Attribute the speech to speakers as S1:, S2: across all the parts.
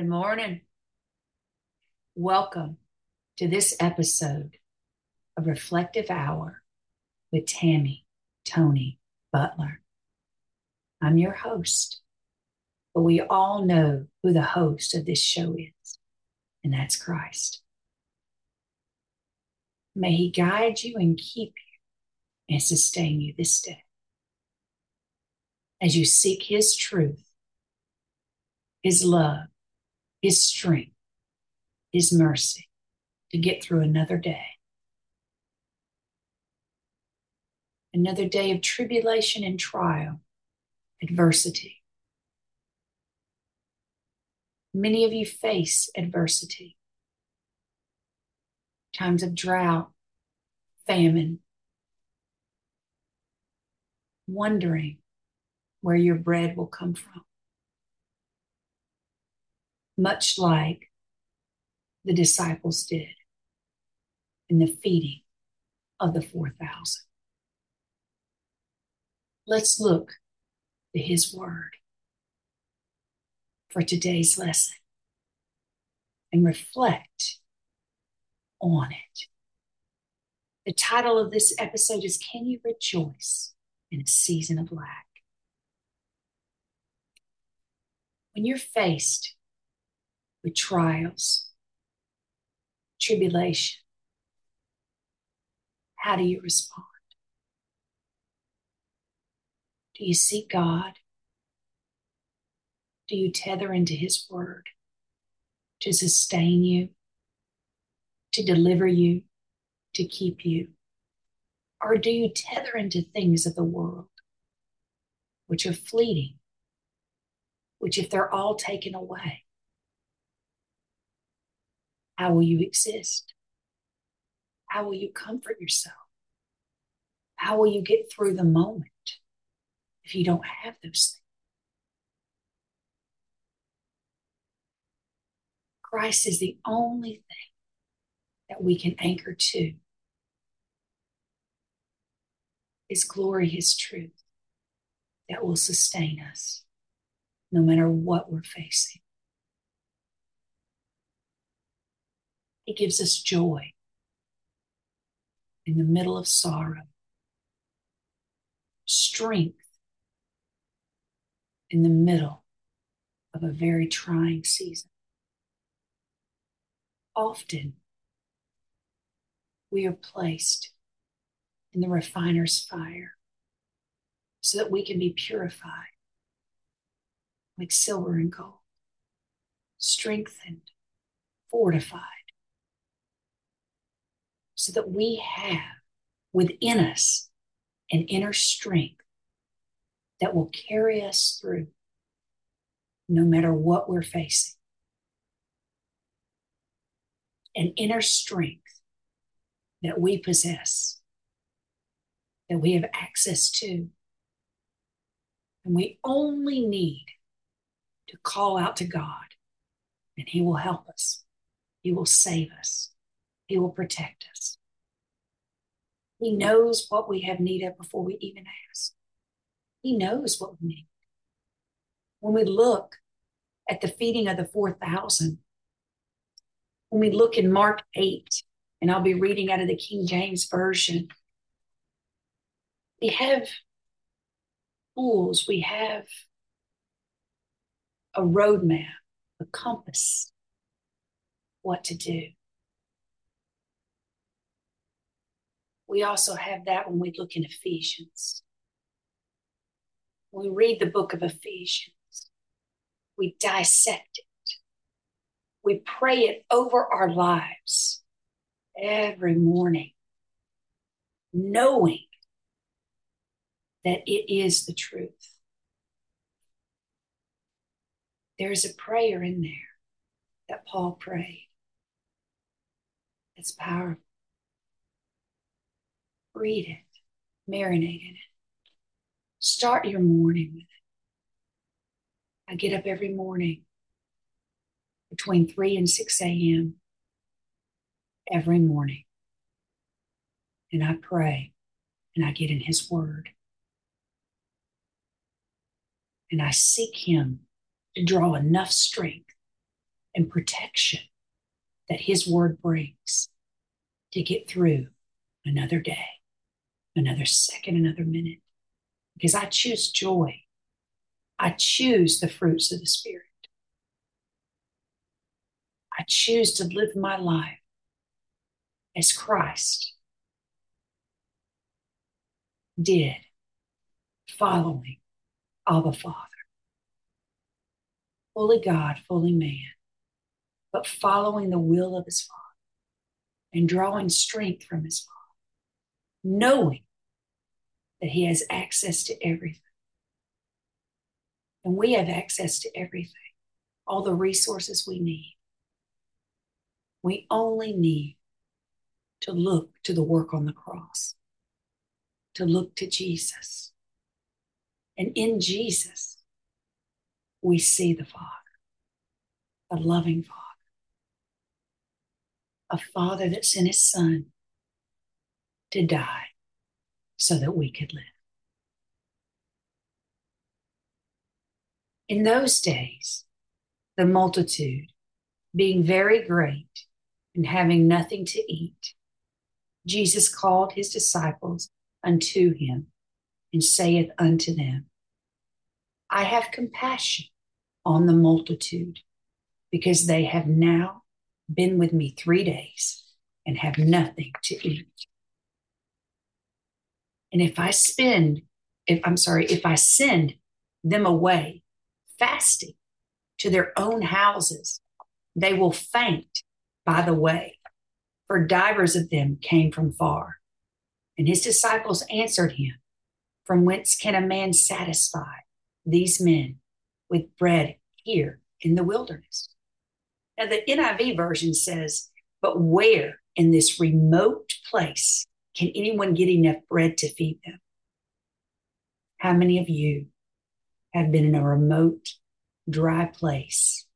S1: Good morning. Welcome to this episode of Reflective Hour with Tammy Tony Butler. I'm your host, but we all know who the host of this show is, and that's Christ. May He guide you and keep you and sustain you this day as you seek His truth, His love, His strength, His mercy to get through another day. Another day of tribulation and trial, adversity. Many of you face adversity, times of drought, famine, wondering where your bread will come from. Much like the disciples did in the feeding of the 4,000. Let's look to his word for today's lesson and reflect on it. The title of this episode is Can You Rejoice in a Season of Lack? When you're faced with trials, tribulation, how do you respond? Do you seek God? Do you tether into His Word to sustain you, to deliver you, to keep you? Or do you tether into things of the world, which are fleeting, which, if they're all taken away, how will you exist? How will you comfort yourself? How will you get through the moment if you don't have those things? Christ is the only thing that we can anchor to. His glory, His truth that will sustain us no matter what we're facing. Gives us joy in the middle of sorrow, strength in the middle of a very trying season. Often, we are placed in the refiner's fire so that we can be purified like silver and gold, strengthened, fortified, so that we have within us an inner strength that will carry us through no matter what we're facing. An inner strength that we possess, that we have access to. And we only need to call out to God, and He will help us. He will save us. He will protect us. He knows what we have need of before we even ask. He knows what we need. When we look at the feeding of the 4,000, when we look in Mark 8, and I'll be reading out of the King James Version, we have tools, we have a roadmap, a compass, what to do. We also have that when we look in Ephesians. When we read the book of Ephesians, we dissect it, we pray it over our lives every morning, knowing that it is the truth. There's a prayer in there that Paul prayed. It's powerful. Read it, marinate in it. Start your morning with it. I get up every morning between 3 and 6 a.m. every morning. And I pray and I get in His Word. And I seek Him to draw enough strength and protection that His Word brings to get through another day, another second, another minute. Because I choose joy. I choose the fruits of the Spirit. I choose to live my life as Christ did, following Abba Father. Fully God, fully man, but following the will of his Father and drawing strength from his Father, knowing that he has access to everything. And we have access to everything, all the resources we need. We only need to look to the work on the cross, to look to Jesus. And in Jesus, we see the Father, a loving Father, a Father that sent His Son to die so that we could live. In those days, the multitude, being very great and having nothing to eat, Jesus called his disciples unto him and saith unto them, I have compassion on the multitude because they have now been with me three days and have nothing to eat. And if I spend, if I'm sorry, if I send them away fasting to their own houses, they will faint by the way, for divers of them came from far. And his disciples answered him, From whence can a man satisfy these men with bread here in the wilderness? Now, the NIV version says, But where in this remote place can anyone get enough bread to feed them? How many of you have been in a remote, dry place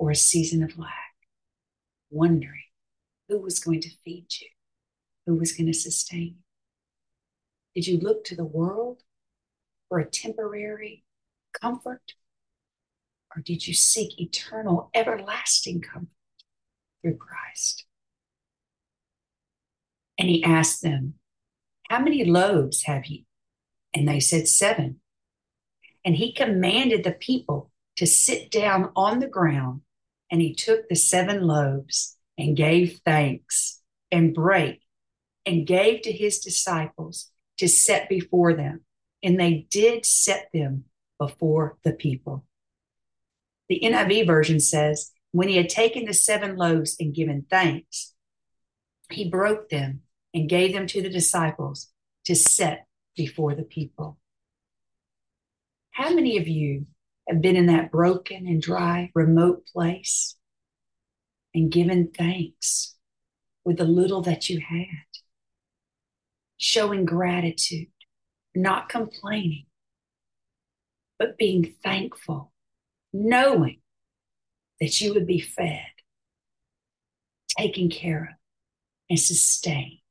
S1: or a season of lack, wondering who was going to feed you, who was going to sustain you? Did you look to the world for a temporary comfort? Or did you seek eternal, everlasting comfort through Christ? And he asked them, How many loaves have ye? And they said, Seven. And he commanded the people to sit down on the ground. And he took the seven loaves and gave thanks and brake and gave to his disciples to set before them. And they did set them before the people. The NIV version says, when he had taken the seven loaves and given thanks, he broke them and gave them to the disciples to set before the people. How many of you have been in that broken and dry, remote place and given thanks with the little that you had? Showing gratitude, not complaining, but being thankful, knowing that you would be fed, taken care of, and sustained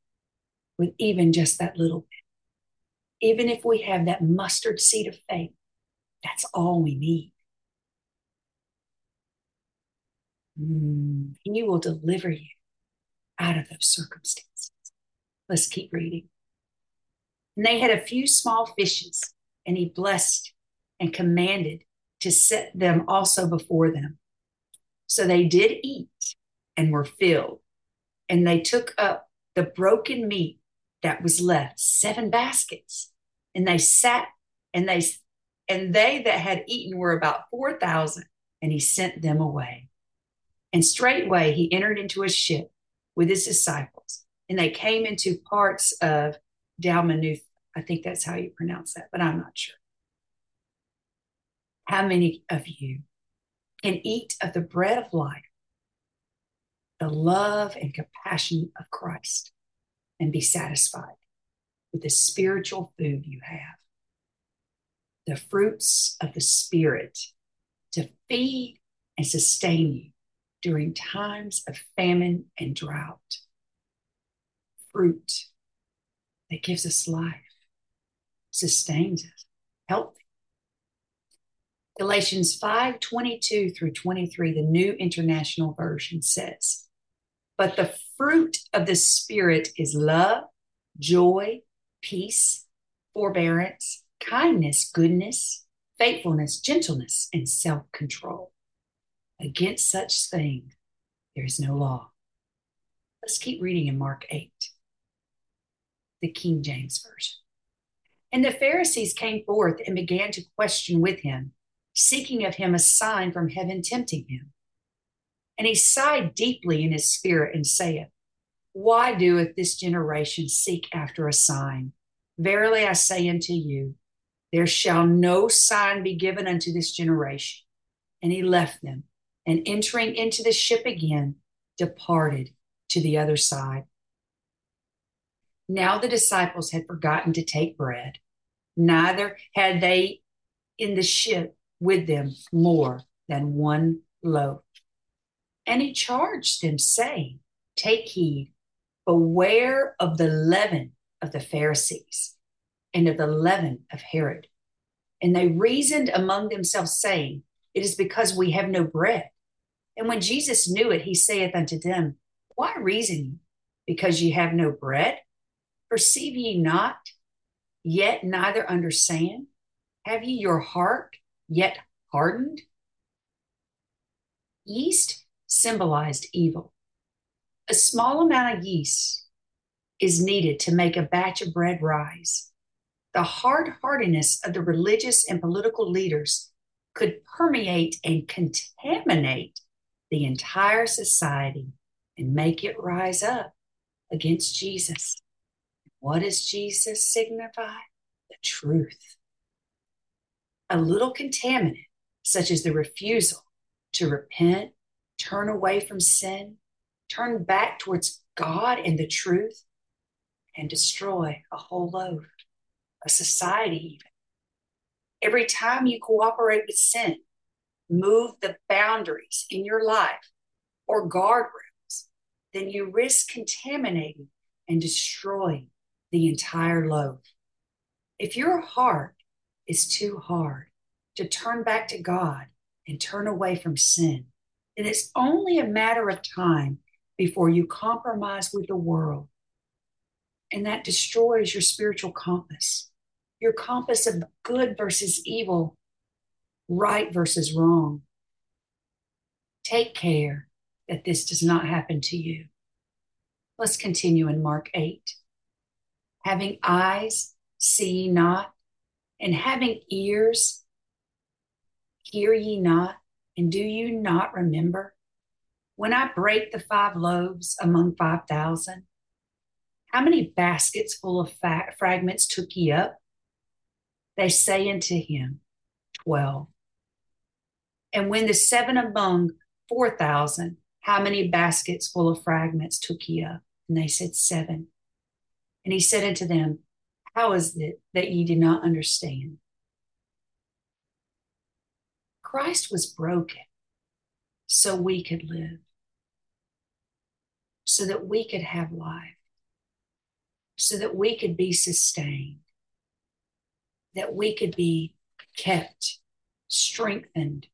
S1: with even just that little bit. Even if we have that mustard seed of faith, that's all we need. Mm, he will deliver you out of those circumstances. Let's keep reading. And they had a few small fishes, and he blessed and commanded to set them also before them. So they did eat and were filled. And they took up the broken meat that was left, seven baskets. And they sat and they and they that had eaten were about four thousand, and he sent them away. And straightway he entered into a ship with his disciples, and they came into parts of Dalmanutha. I think that's how you pronounce that, but I'm not sure. How many of you can eat of the bread of life, the love and compassion of Christ, and be satisfied with the spiritual food you have? The fruits of the Spirit to feed and sustain you during times of famine and drought. Fruit that gives us life, sustains us, healthy. Galatians 5 22 through 23, the New International Version says, But the fruit of the Spirit is love, joy, peace, forbearance, kindness, goodness, faithfulness, gentleness, and self control. Against such things, there is no law. Let's keep reading in Mark 8, the King James Version. And the Pharisees came forth and began to question with him, seeking of him a sign from heaven, tempting him. And he sighed deeply in his spirit and saith, Why doeth this generation seek after a sign? Verily I say unto you, there shall no sign be given unto this generation. And he left them, and entering into the ship again, departed to the other side. Now the disciples had forgotten to take bread, neither had they in the ship with them more than one loaf. And he charged them, saying, Take heed, beware of the leaven of the Pharisees and of the leaven of Herod. And they reasoned among themselves, saying, It is because we have no bread. And when Jesus knew it, he saith unto them, Why reason ye? Because ye have no bread? Perceive ye not, yet neither understand? Have ye your heart yet hardened? Yeast symbolized evil. A small amount of yeast is needed to make a batch of bread rise. The hard heartedness of the religious and political leaders could permeate and contaminate the entire society and make it rise up against Jesus. What does Jesus signify? The truth. A little contaminant, such as the refusal to repent, turn away from sin, turn back towards God and the truth, and destroy a whole loaf, a society, even. Every time you cooperate with sin, move the boundaries in your life or guardrails, then you risk contaminating and destroying the entire loaf. If your heart is too hard to turn back to God and turn away from sin, then it's only a matter of time before you compromise with the world. And that destroys your spiritual compass, your compass of good versus evil, right versus wrong. Take care that this does not happen to you. Let's continue in Mark 8. Having eyes, see not, and having ears, hear ye not, and do you not remember? When I break the five loaves among 5,000, how many baskets full of fa- fragments took ye up? They say unto him, Twelve. And when the seven among 4,000, how many baskets full of fragments took ye up? And they said, Seven. And he said unto them, How is it that ye do not understand? Christ was broken so we could live, so that we could have life, so that we could be sustained, that we could be kept, strengthened,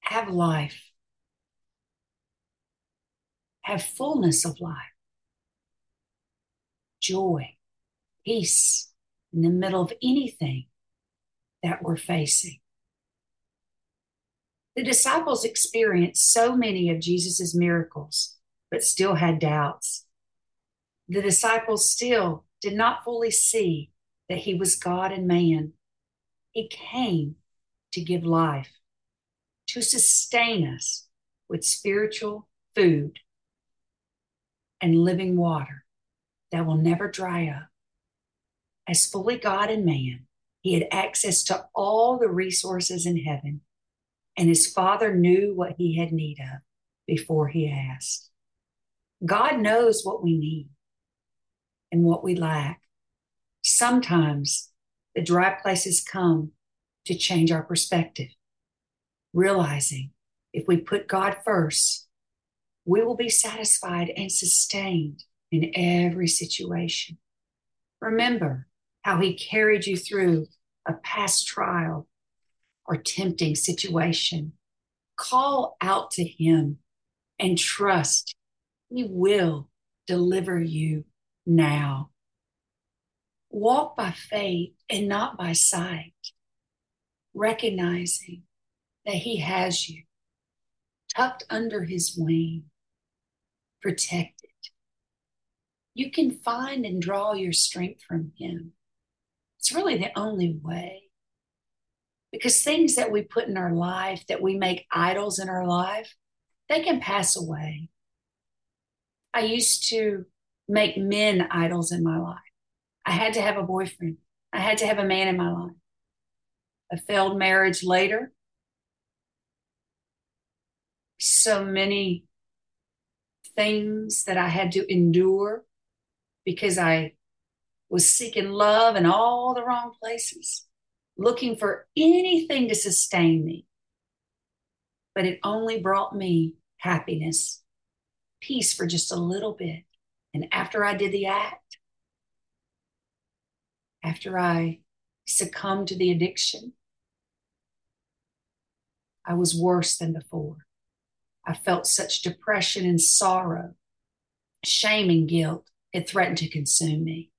S1: have life, have fullness of life, joy, peace in the middle of anything that we're facing. The disciples experienced so many of Jesus' miracles, but still had doubts. The disciples still did not fully see that he was God and man. He came to give life, to sustain us with spiritual food and living water that will never dry up. As fully God and man, he had access to all the resources in heaven and his father knew what he had need of before he asked. God knows what we need and what we lack. Sometimes the dry places come to change our perspective, realizing if we put God first, we will be satisfied and sustained in every situation. Remember how he carried you through a past trial or tempting situation, call out to Him and trust He will deliver you now. Walk by faith and not by sight, recognizing that He has you tucked under His wing, protected. You can find and draw your strength from Him. It's really the only way. Because things that we put in our life, that we make idols in our life, they can pass away. I used to make men idols in my life. I had to have a boyfriend, I had to have a man in my life. A failed marriage later, so many things that I had to endure because I was seeking love in all the wrong places, looking for anything to sustain me. But it only brought me happiness, peace for just a little bit. And after I did the act, after I succumbed to the addiction, I was worse than before. I felt such depression and sorrow, shame and guilt It threatened to consume me.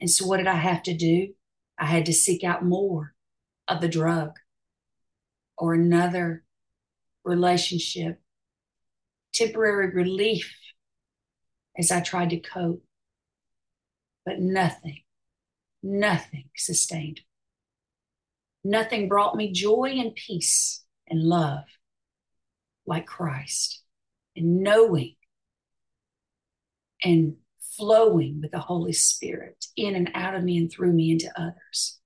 S1: And so, what did I have to do? I had to seek out more of the drug or another relationship, temporary relief as I tried to cope. But nothing, nothing sustained. Nothing brought me joy and peace and love like Christ and knowing and flowing with the Holy Spirit in and out of me and through me into others.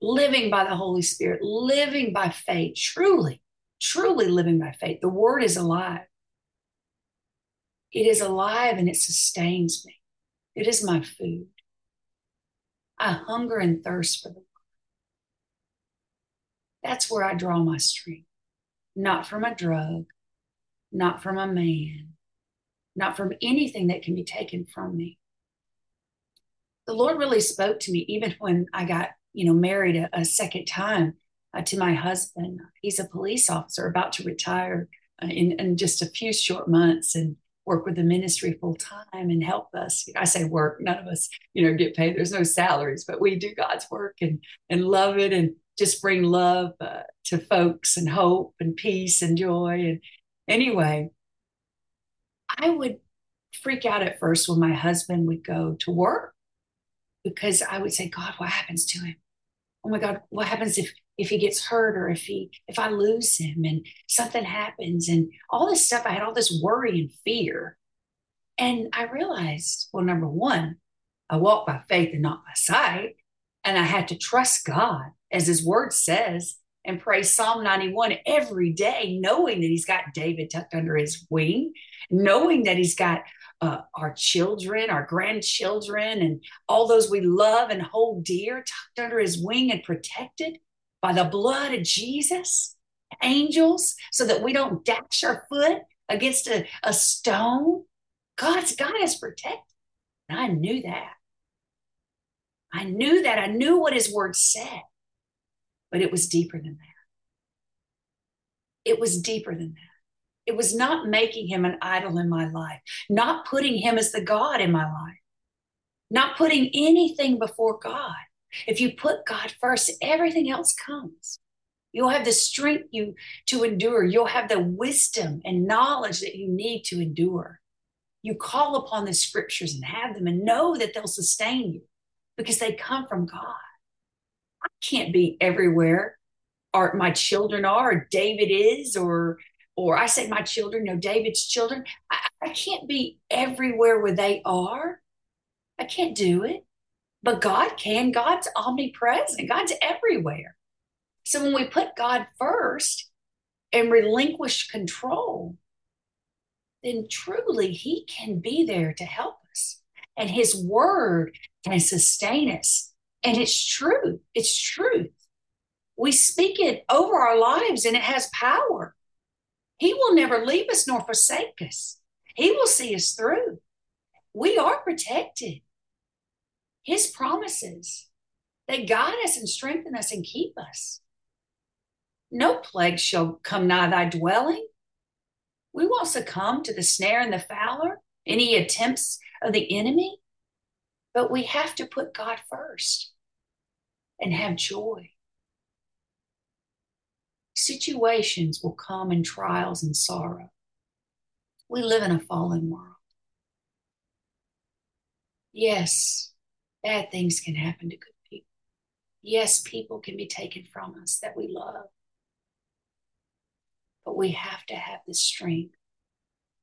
S1: Living by the Holy Spirit, living by faith, truly, truly living by faith. The Word is alive. It is alive and it sustains me. It is my food. I hunger and thirst for the Word. That's where I draw my strength not from a drug, not from a man, not from anything that can be taken from me. The Lord really spoke to me even when I got, you know, married a, a second time uh, to my husband. He's a police officer about to retire uh, in, in just a few short months and work with the ministry full time and help us. I say work, none of us, you know, get paid. There's no salaries, but we do God's work and and love it and just bring love uh, to folks and hope and peace and joy. And anyway, I would freak out at first when my husband would go to work because I would say, God, what happens to him? Oh my God, what happens if if he gets hurt or if he if I lose him and something happens and all this stuff, I had all this worry and fear. And I realized, well, number one, I walk by faith and not by sight. And I had to trust God as his word says, and pray Psalm 91 every day, knowing that he's got David tucked under his wing, knowing that he's got uh, our children, our grandchildren, and all those we love and hold dear tucked under his wing and protected by the blood of Jesus, angels, so that we don't dash our foot against a, a stone. God has got us protected. And I knew that. I knew that. I knew what his word said but it was deeper than that. It was deeper than that. It was not making him an idol in my life, not putting him as the God in my life, not putting anything before God. If you put God first, everything else comes. You'll have the strength you to endure. You'll have the wisdom and knowledge that you need to endure. You call upon the scriptures and have them and know that they'll sustain you because they come from God. I can't be everywhere or my children are or David is or or I say my children, no David's children. I, I can't be everywhere where they are. I can't do it. But God can. God's omnipresent. God's everywhere. So when we put God first and relinquish control, then truly He can be there to help us. And His word can sustain us and it's true. It's truth. We speak it over our lives and it has power. He will never leave us nor forsake us. He will see us through. We are protected. His promises, they guide us and strengthen us and keep us. No plague shall come nigh thy dwelling. We won't succumb to the snare and the fowler, any attempts of the enemy, but we have to put God first and have joy. Situations will come in trials and sorrow. We live in a fallen world. Yes, bad things can happen to good people. Yes, people can be taken from us that we love. But we have to have the strength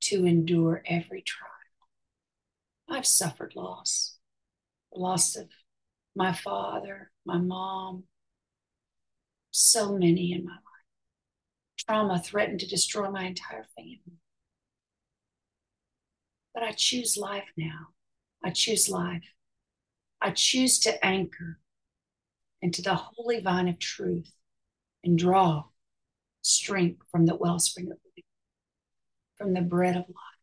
S1: to endure every trial. I've suffered loss, loss of my father, my mom, so many in my life. Trauma threatened to destroy my entire family. But I choose life now. I choose life. I choose to anchor into the holy vine of truth and draw strength from the wellspring of living, from the bread of life.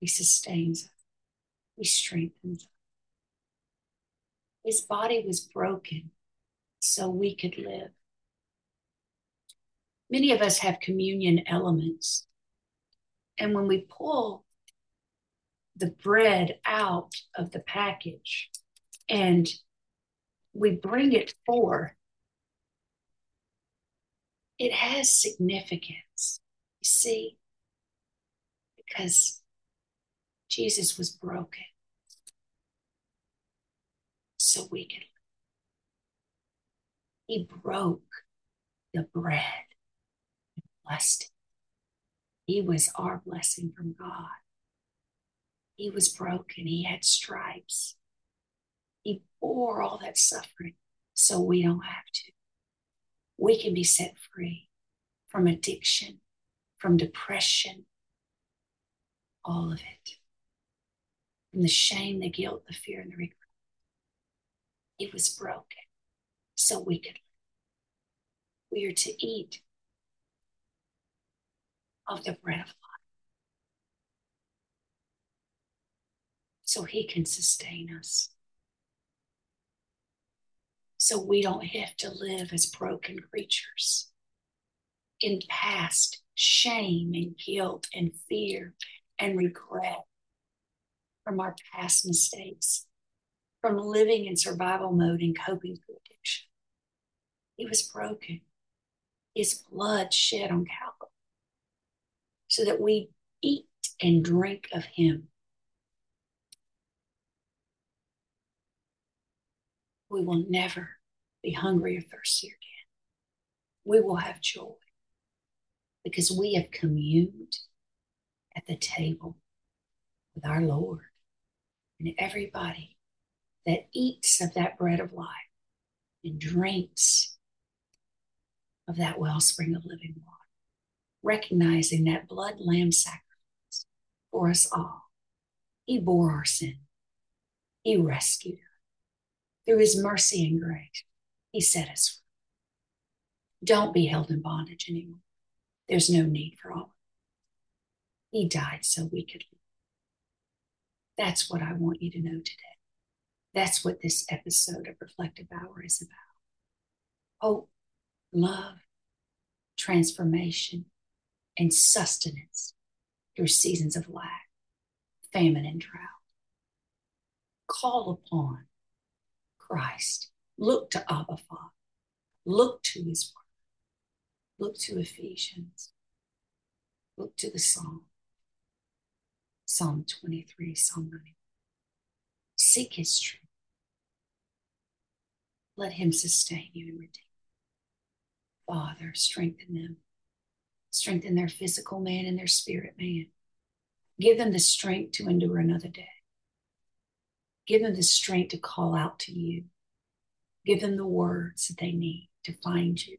S1: He sustains us, He strengthens us. His body was broken so we could live. Many of us have communion elements. And when we pull the bread out of the package and we bring it forth, it has significance. You see, because Jesus was broken so we could. He broke the bread and blessed it. He was our blessing from God. He was broken. He had stripes. He bore all that suffering so we don't have to. We can be set free from addiction, from depression, all of it. From the shame, the guilt, the fear, and the regret. He was broken so we could. We are to eat of the bread of life. So he can sustain us. So we don't have to live as broken creatures in past shame and guilt and fear and regret from our past mistakes, from living in survival mode and coping with addiction. He was broken. His blood shed on Calvary so that we eat and drink of him. We will never be hungry or thirsty again. We will have joy because we have communed at the table with our Lord. And everybody that eats of that bread of life and drinks of that wellspring of living water recognizing that blood lamb sacrifice for us all. He bore our sin, He rescued us. Through His mercy and grace, He set us free. Don't be held in bondage anymore. There's no need for all. He died so we could live. That's what I want you to know today. That's what this episode of Reflective Hour is about hope, love, transformation, and sustenance through seasons of lack, famine, and drought. Call upon Christ. Look to Abba Father. Look to his word. Look to Ephesians. Look to the Psalm. Psalm 23, Psalm 90. Seek his truth. Let him sustain you and redeem. Father, strengthen them strengthen their physical man and their spirit man. Give them the strength to endure another day. Give them the strength to call out to you. Give them the words that they need to find you.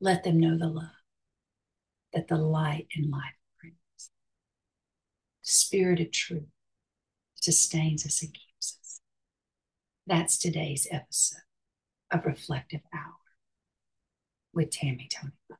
S1: Let them know the love that the light and life. Spirit of truth sustains us and keeps us. That's today's episode of Reflective Hour with Tammy Toney.